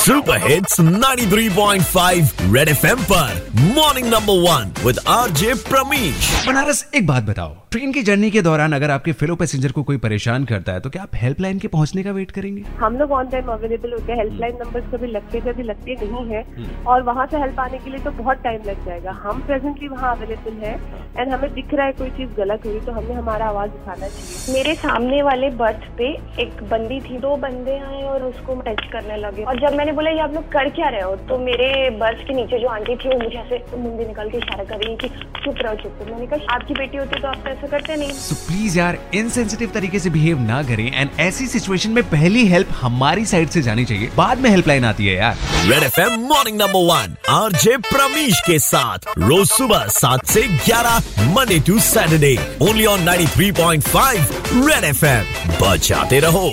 Super hits 93.5 red FM पर। Morning number one with RJ Pramish Banaras एक बात बताओ। ट्रेन की जर्नी के दौरान अगर आपके फेलो पैसेंजर को कोई परेशान करता है तो क्या आप हेल्पलाइन के पहुँचने का वेट करेंगे? हम लोग ऑन टाइम अवेलेबल होते हैं। हेल्पलाइन नंबर्स कभी लगते कभी लगते नहीं है। और वहाँ से हेल्प आने के लिए तो बहुत टाइम लग जाएगा। हम प्रेजेंटली वहाँ अवेलेबल है एंड हमें दिख रहा है कोई चीज़ गलत हुई तो हमें हमारा आवाज़ उठाना चाहिए। मेरे सामने वाले बर्थ पे एक बंदी थी। दो बंदे आए और उसको टच करने लगे। और जब मैंने बोला ये आप लोग कर क्या रहे हो? तो मेरे बर्थ के नीचे जो आंटी थी वो मुझे ऐसे मुंडी निकाल के इशारा कर रही है कि चुप रहो चुप रहो। मैंने कहा आपकी बेटी होती तो आप तो ऐसा करते नहीं। सो प्लीज़ यार इनसेंसिटिव तरीके से बिहेव ना करें एंड ऐसी सिचुएशन में पहली हेल्प हमारी साइड से जानी चाहिए। बाद में हेल्पलाइन आती है यार। Red FM morning number one RJ Pramish के साथ। रोज सुबह सात से ग्यारह Monday to Saturday only on 93.5 Red FM बचाते रहो।